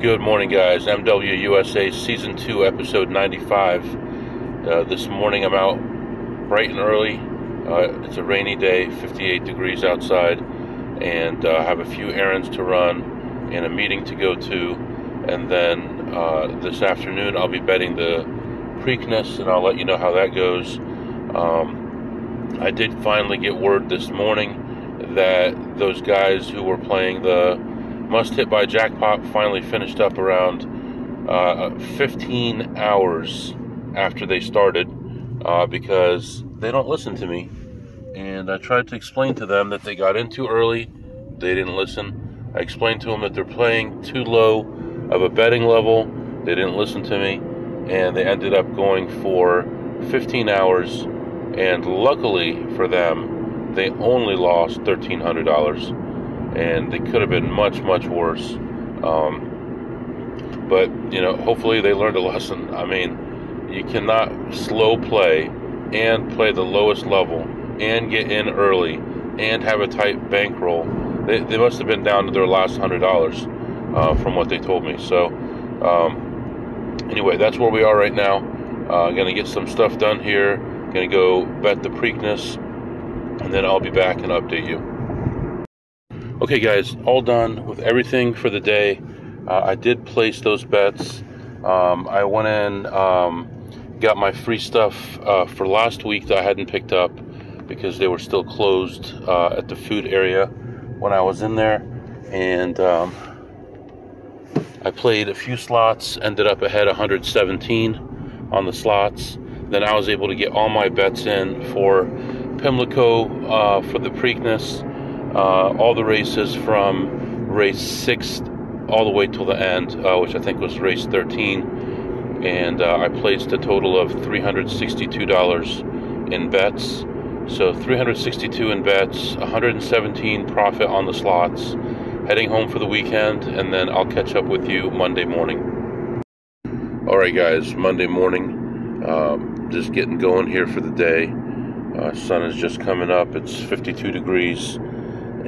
Good morning, guys. MWUSA Season 2, Episode 95. Uh, this morning I'm out bright and early. Uh, it's a rainy day, 58 degrees outside, and uh, have a few errands to run and a meeting to go to. And then uh, this afternoon I'll be betting the Preakness, and I'll let you know how that goes. Um, I did finally get word this morning that those guys who were playing the must Hit by Jackpot finally finished up around uh, 15 hours after they started uh, because they don't listen to me. And I tried to explain to them that they got in too early, they didn't listen. I explained to them that they're playing too low of a betting level, they didn't listen to me, and they ended up going for 15 hours. And luckily for them, they only lost $1,300 and they could have been much, much worse. Um, but, you know, hopefully they learned a lesson. I mean, you cannot slow play and play the lowest level and get in early and have a tight bankroll. They, they must have been down to their last hundred dollars uh, from what they told me. So, um, anyway, that's where we are right now. Uh, gonna get some stuff done here. Gonna go bet the Preakness, and then I'll be back and update you. Okay, guys, all done with everything for the day. Uh, I did place those bets. Um, I went in, um, got my free stuff uh, for last week that I hadn't picked up because they were still closed uh, at the food area when I was in there. And um, I played a few slots, ended up ahead 117 on the slots. Then I was able to get all my bets in for Pimlico uh, for the Preakness uh, all the races from race six all the way till the end, uh, which I think was race 13. And uh, I placed a total of $362 in bets. So 362 in bets, 117 profit on the slots. Heading home for the weekend, and then I'll catch up with you Monday morning. All right, guys, Monday morning. Um, just getting going here for the day. Uh, sun is just coming up. It's 52 degrees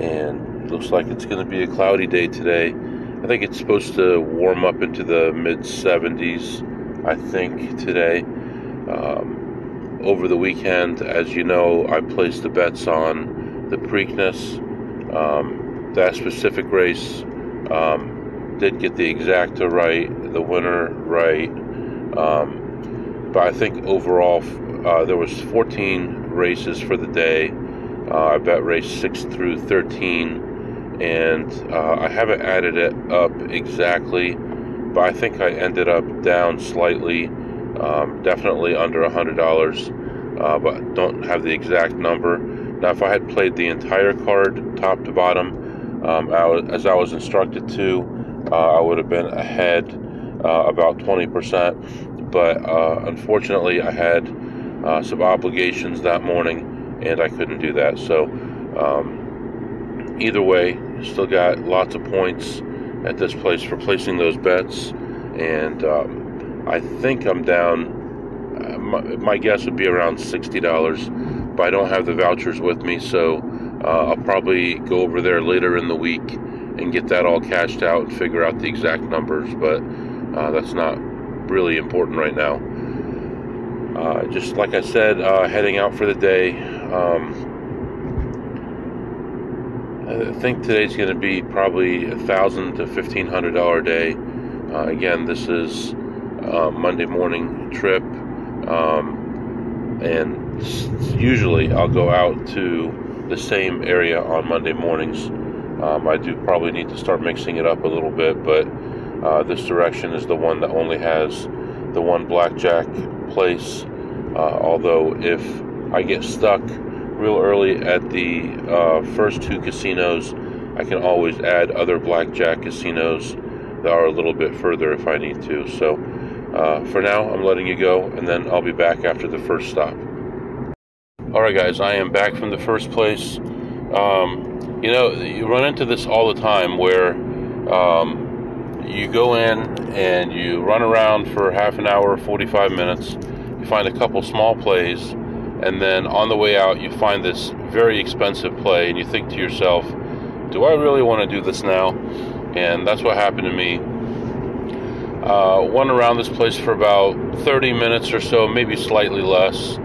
and looks like it's going to be a cloudy day today. I think it's supposed to warm up into the mid 70s, I think, today. Um, over the weekend, as you know, I placed the bets on the Preakness. Um, that specific race um, did get the exacta right, the winner right. Um, but I think overall, uh, there was 14 races for the day. Uh, I bet race 6 through 13, and uh, I haven't added it up exactly, but I think I ended up down slightly, um, definitely under $100, uh, but don't have the exact number. Now, if I had played the entire card top to bottom, um, as I was instructed to, uh, I would have been ahead uh, about 20%, but uh, unfortunately, I had some obligations that morning and I couldn't do that. So, um, either way, still got lots of points at this place for placing those bets, and um, I think I'm down. Uh, my, my, guess would be around sixty dollars, but I don't have the vouchers with me, so uh, I'll probably go over there later in the week and get that all cashed out and figure out the exact numbers. But uh, that's not really important right now. Uh, just like I said, uh, heading out for the day. Um, I think today's going to be probably a thousand to fifteen hundred dollar day. Uh, again, this is a Monday morning trip, um, and usually I'll go out to the same area on Monday mornings. Um, I do probably need to start mixing it up a little bit, but uh, this direction is the one that only has the one blackjack place. Uh, although, if I get stuck real early at the uh, first two casinos, I can always add other blackjack casinos that are a little bit further if I need to. So, uh, for now, I'm letting you go, and then I'll be back after the first stop. All right, guys, I am back from the first place. Um, you know, you run into this all the time where um, you go in and you run around for half an hour, 45 minutes. You find a couple small plays, and then on the way out, you find this very expensive play, and you think to yourself, do I really want to do this now? And that's what happened to me. Uh, went around this place for about 30 minutes or so, maybe slightly less,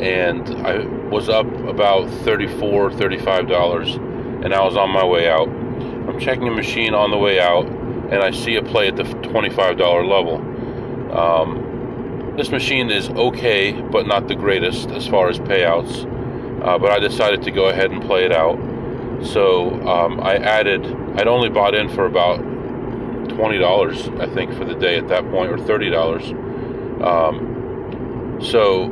and I was up about 34 $35, and I was on my way out. I'm checking a machine on the way out, and I see a play at the $25 level. Um, this machine is okay, but not the greatest as far as payouts. Uh, but I decided to go ahead and play it out. So um, I added, I'd only bought in for about $20, I think, for the day at that point, or $30. Um, so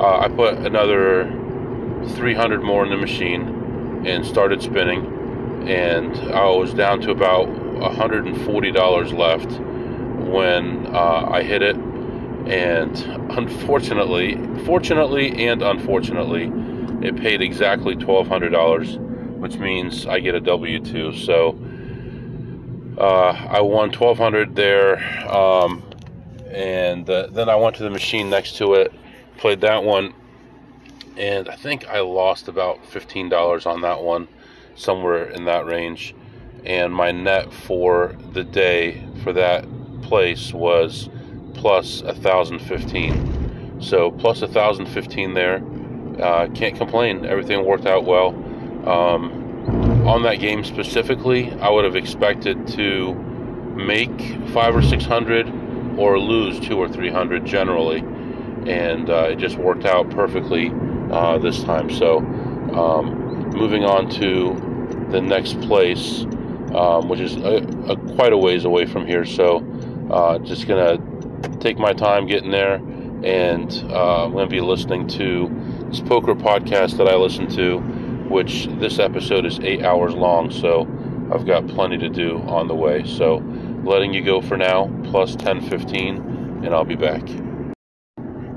uh, I put another 300 more in the machine and started spinning. And I was down to about $140 left when uh, I hit it. And unfortunately, fortunately and unfortunately, it paid exactly $1,200, which means I get a W 2. So uh, I won 1200 there, um, and uh, then I went to the machine next to it, played that one, and I think I lost about $15 on that one, somewhere in that range. And my net for the day for that place was plus 1015. So plus 1015 there. Uh, can't complain. Everything worked out well. Um, on that game specifically, I would have expected to make five or six hundred or lose two or three hundred generally, and uh, it just worked out perfectly uh, this time. So, um, moving on to the next place, um, which is a, a, quite a ways away from here. So, uh, just gonna take my time getting there, and uh, I'm gonna be listening to this poker podcast that I listen to which this episode is eight hours long, so I've got plenty to do on the way. So, letting you go for now, plus 10:15, and I'll be back.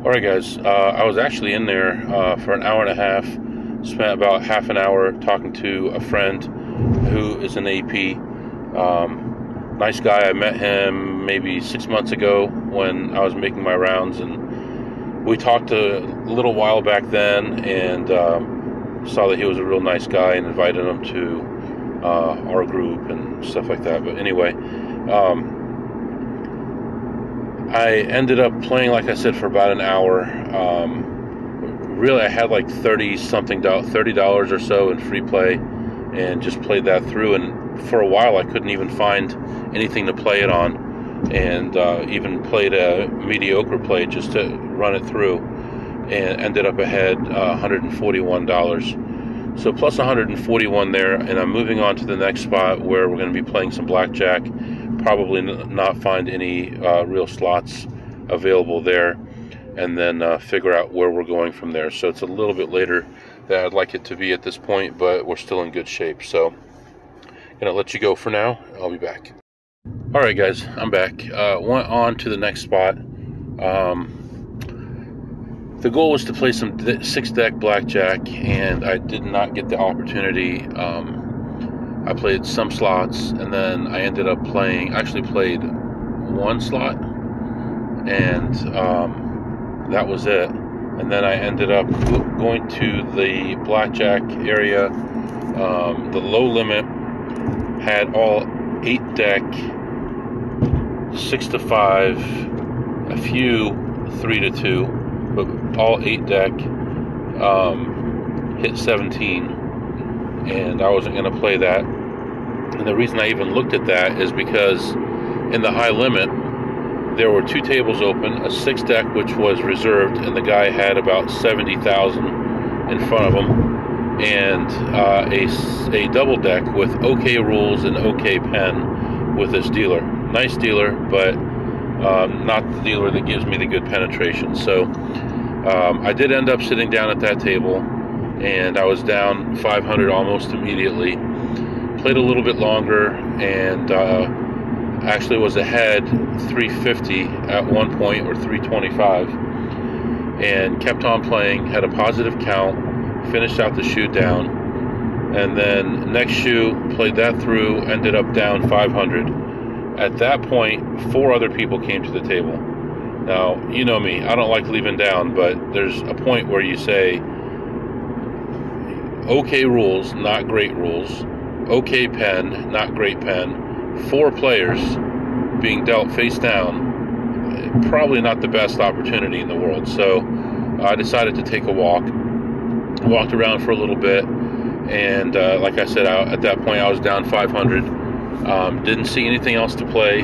All right, guys. Uh, I was actually in there uh, for an hour and a half. Spent about half an hour talking to a friend who is an AP. Um, nice guy. I met him maybe six months ago when I was making my rounds, and we talked a little while back then, and. Um, saw that he was a real nice guy and invited him to uh, our group and stuff like that. But anyway, um, I ended up playing, like I said, for about an hour. Um, really, I had like thirty something, thirty dollars or so in free play, and just played that through. And for a while, I couldn't even find anything to play it on, and uh, even played a mediocre play just to run it through and ended up ahead uh, $141. So plus 141 there, and I'm moving on to the next spot where we're going to be playing some blackjack. Probably not find any uh, real slots available there, and then uh, figure out where we're going from there. So it's a little bit later than I'd like it to be at this point, but we're still in good shape. So gonna let you go for now. I'll be back. All right, guys, I'm back. Uh, went on to the next spot. Um, the goal was to play some six deck blackjack, and I did not get the opportunity. Um, I played some slots, and then I ended up playing. Actually, played one slot, and um, that was it. And then I ended up going to the blackjack area. Um, the low limit had all eight deck, six to five, a few three to two but all eight deck um, hit 17, and I wasn't going to play that. And the reason I even looked at that is because in the high limit, there were two tables open, a six deck which was reserved, and the guy had about 70,000 in front of him, and uh, a, a double deck with OK rules and OK pen with this dealer. Nice dealer, but um, not the dealer that gives me the good penetration. So um, I did end up sitting down at that table, and I was down 500 almost immediately. Played a little bit longer, and uh, actually was ahead 350 at one point or 325, and kept on playing. Had a positive count, finished out the shoe down. And then next shoe, played that through, ended up down 500 at that point, four other people came to the table. Now, you know me, I don't like leaving down, but there's a point where you say, okay rules, not great rules, okay pen, not great pen, four players being dealt face down probably not the best opportunity in the world. So I decided to take a walk. Walked around for a little bit, and uh, like I said, I, at that point I was down 500. Um, didn't see anything else to play.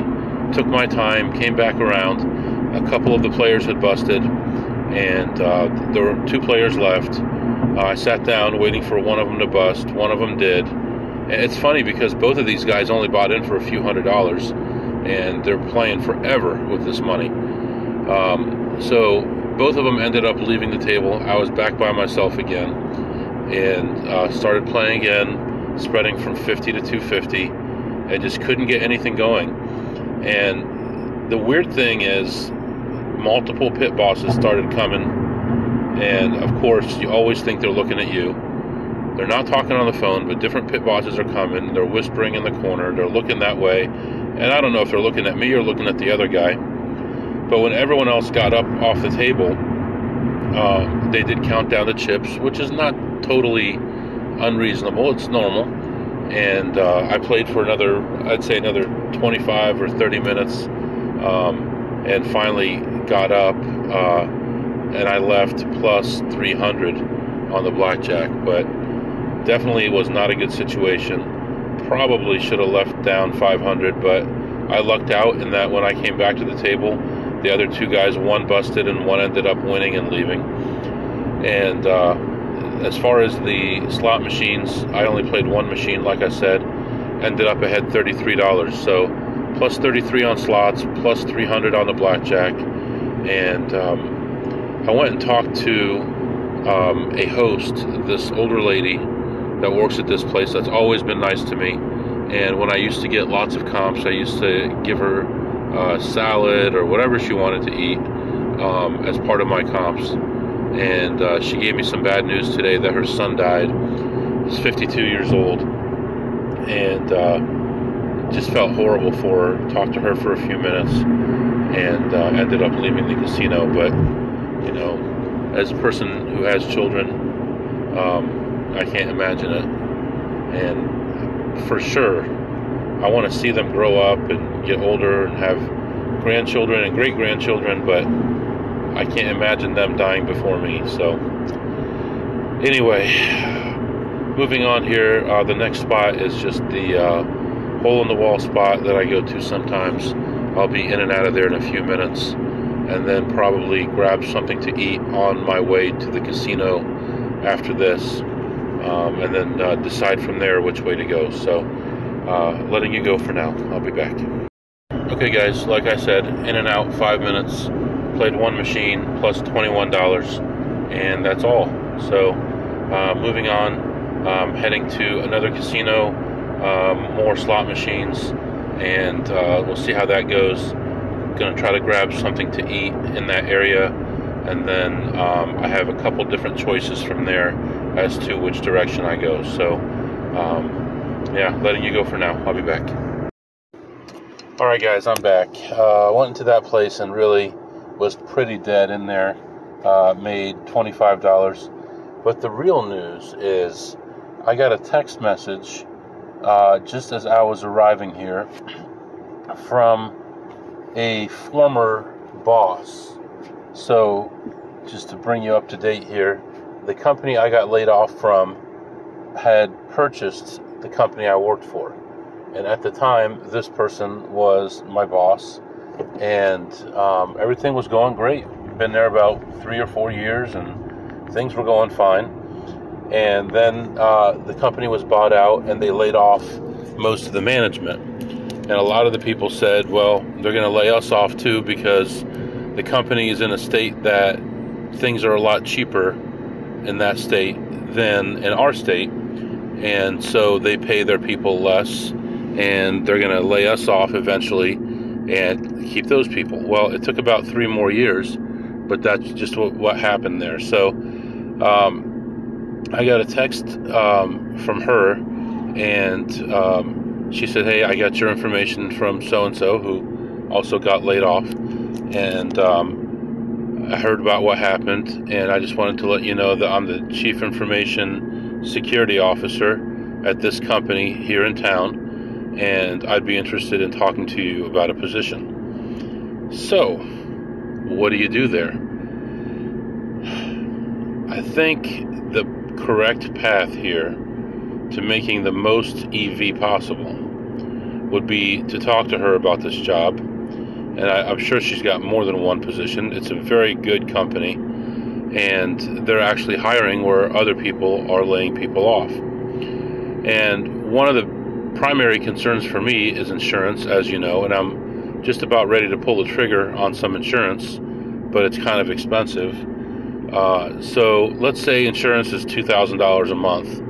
Took my time, came back around. A couple of the players had busted, and uh, there were two players left. Uh, I sat down waiting for one of them to bust. One of them did. And it's funny because both of these guys only bought in for a few hundred dollars, and they're playing forever with this money. Um, so both of them ended up leaving the table. I was back by myself again and uh, started playing again, spreading from 50 to 250, and just couldn't get anything going. And the weird thing is, multiple pit bosses started coming, and of course, you always think they're looking at you. They're not talking on the phone, but different pit bosses are coming. They're whispering in the corner. They're looking that way. And I don't know if they're looking at me or looking at the other guy. But when everyone else got up off the table, uh, they did count down the chips, which is not totally unreasonable. It's normal. And uh, I played for another, I'd say another 25 or 30 minutes, um, and finally got up. Uh, and I left plus 300 on the blackjack, but definitely was not a good situation. Probably should have left down 500, but I lucked out in that when I came back to the table, the other two guys, one busted and one ended up winning and leaving. And uh, as far as the slot machines, I only played one machine, like I said, ended up ahead $33. So plus 33 on slots, plus 300 on the blackjack. And um, I went and talked to um, a host, this older lady that works at this place that's always been nice to me. And when I used to get lots of comps, I used to give her uh, salad or whatever she wanted to eat um, as part of my comps. And uh, she gave me some bad news today that her son died. He's 52 years old, and uh, just felt horrible for her. Talked to her for a few minutes, and uh, ended up leaving the casino. But you know, as a person who has children, um, I can't imagine it. And for sure, I want to see them grow up and get older and have grandchildren and great grandchildren, but I can't imagine them dying before me. So, anyway, moving on here, uh, the next spot is just the uh, hole in the wall spot that I go to sometimes. I'll be in and out of there in a few minutes, and then probably grab something to eat on my way to the casino after this, um, and then uh, decide from there which way to go. So, uh, letting you go for now. I'll be back. Okay, guys, like I said, in and out, five minutes. Played one machine plus $21, and that's all. So, uh, moving on, um, heading to another casino, um, more slot machines, and uh, we'll see how that goes. Gonna try to grab something to eat in that area, and then um, I have a couple different choices from there as to which direction I go. So, um, yeah, letting you go for now. I'll be back. All right, guys, I'm back. Uh, went into that place and really was pretty dead in there. Uh, made $25. But the real news is I got a text message uh, just as I was arriving here from a former boss. So, just to bring you up to date here, the company I got laid off from had purchased the company I worked for. And at the time, this person was my boss, and um, everything was going great. Been there about three or four years, and things were going fine. And then uh, the company was bought out, and they laid off most of the management. And a lot of the people said, well, they're going to lay us off too because the company is in a state that things are a lot cheaper in that state than in our state and so they pay their people less and they're going to lay us off eventually and keep those people. Well it took about three more years but that's just what, what happened there. So um, i got a text um, from her and um, she said hey i got your information from so and so who also got laid off. And um, i heard about what happened and i just wanted to let you know that i'm the chief information security officer at this company here in town, and I'd be interested in talking to you about a position. So, what do you do there? I think the correct path here to making the most EV possible would be to talk to her about this job. And I, am sure she's got more than one position. It's a very good company, and they're actually hiring where other people are laying people off. And one of the primary concerns for me is insurance, as you know, and I'm just about ready to pull the trigger on some insurance, but it's kind of expensive. Uh, so let's say insurance is $2,000 a month,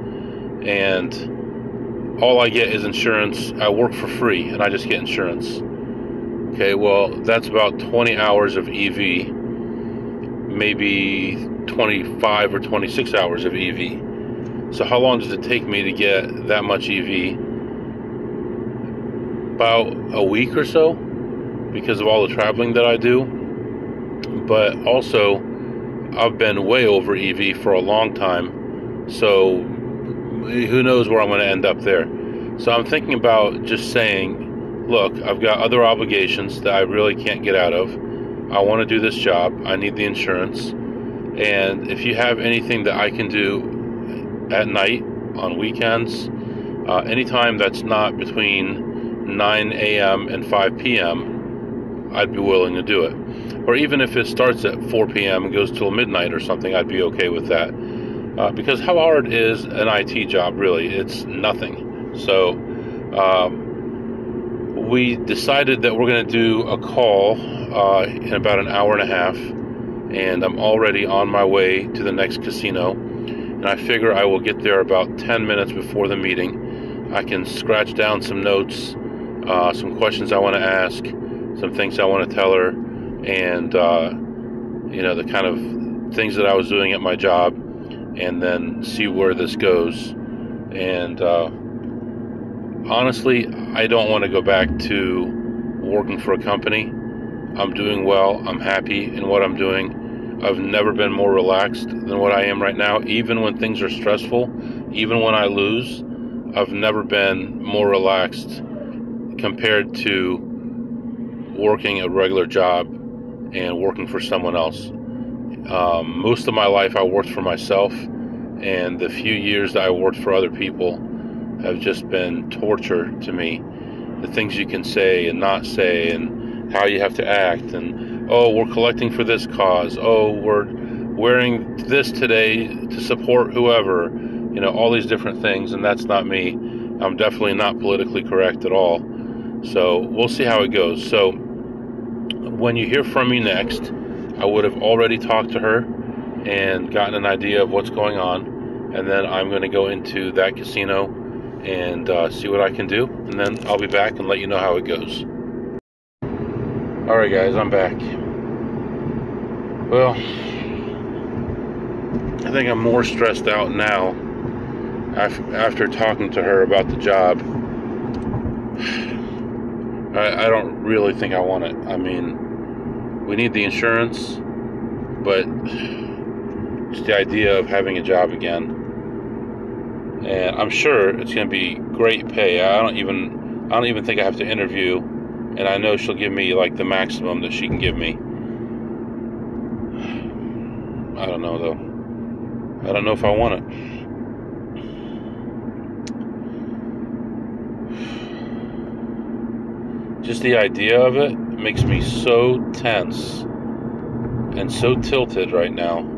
and all I get is insurance. I work for free, and I just get insurance. Okay, well, that's about 20 hours of EV, maybe 25 or 26 hours of EV. So, how long does it take me to get that much EV? About a week or so because of all the traveling that I do. But also, I've been way over EV for a long time. So, who knows where I'm going to end up there. So, I'm thinking about just saying, look, I've got other obligations that I really can't get out of. I want to do this job. I need the insurance. And if you have anything that I can do at night, on weekends, uh, anytime that's not between 9 a.m. and 5 p.m., I'd be willing to do it. Or even if it starts at 4 p.m. and goes till midnight or something, I'd be okay with that. Uh, because how hard is an IT job really? It's nothing. So um, we decided that we're going to do a call uh, in about an hour and a half, and I'm already on my way to the next casino and I figure I will get there about 10 minutes before the meeting. I can scratch down some notes, uh, some questions I want to ask, some things I want to tell her, and uh, you know the kind of things that I was doing at my job, and then see where this goes. And uh, honestly, I don't want to go back to working for a company. I'm doing well. I'm happy in what I'm doing I've never been more relaxed than what I am right now. Even when things are stressful, even when I lose, I've never been more relaxed compared to working a regular job and working for someone else. Um, most of my life, I worked for myself, and the few years that I worked for other people have just been torture to me. The things you can say and not say, and how you have to act, and oh, we're collecting for this cause. Oh, we're wearing this today to support whoever. You know, all these different things, and that's not me. I'm definitely not politically correct at all. So we'll see how it goes. So when you hear from me next, I would have already talked to her and gotten an idea of what's going on, and then I'm going to go into that casino and uh, see what I can do, and then I'll be back and let you know how it goes. Alright, guys, I'm back. Well, I think I'm more stressed out now after talking to her about the job. I, I don't really think I want it. I mean, we need the insurance, but just the idea of having a job again. And I'm sure it's going to be great pay. I don't even I don't even think I have to interview, and I know she'll give me like the maximum that she can give me. I don't know though. I don't know if I want it. Just the idea of it makes me so tense and so tilted right now.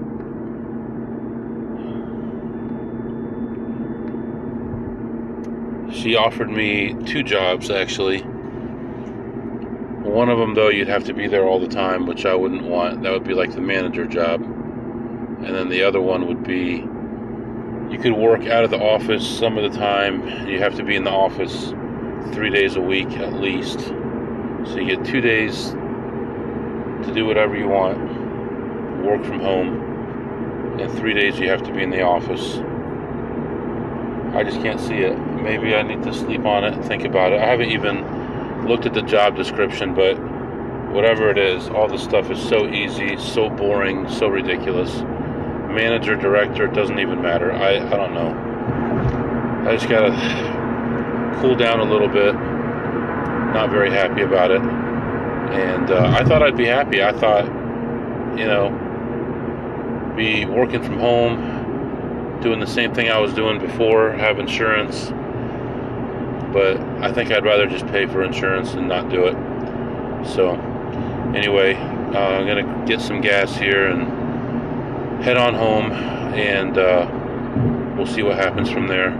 She offered me two jobs actually. One of them, though, you'd have to be there all the time, which I wouldn't want. That would be like the manager job and then the other one would be you could work out of the office some of the time. You have to be in the office three days a week at least. So you get two days to do whatever you want, work from home, and three days you have to be in the office. I just can't see it. Maybe I need to sleep on it, think about it. I haven't even looked at the job description, but whatever it is, all this stuff is so easy, so boring, so ridiculous manager, director, it doesn't even matter. I, I don't know. I just gotta cool down a little bit. Not very happy about it. And uh, I thought I'd be happy. I thought, you know, be working from home, doing the same thing I was doing before, have insurance. But I think I'd rather just pay for insurance and not do it. So, anyway, uh, I'm going to get some gas here and head on home, and uh, we'll see what happens from there.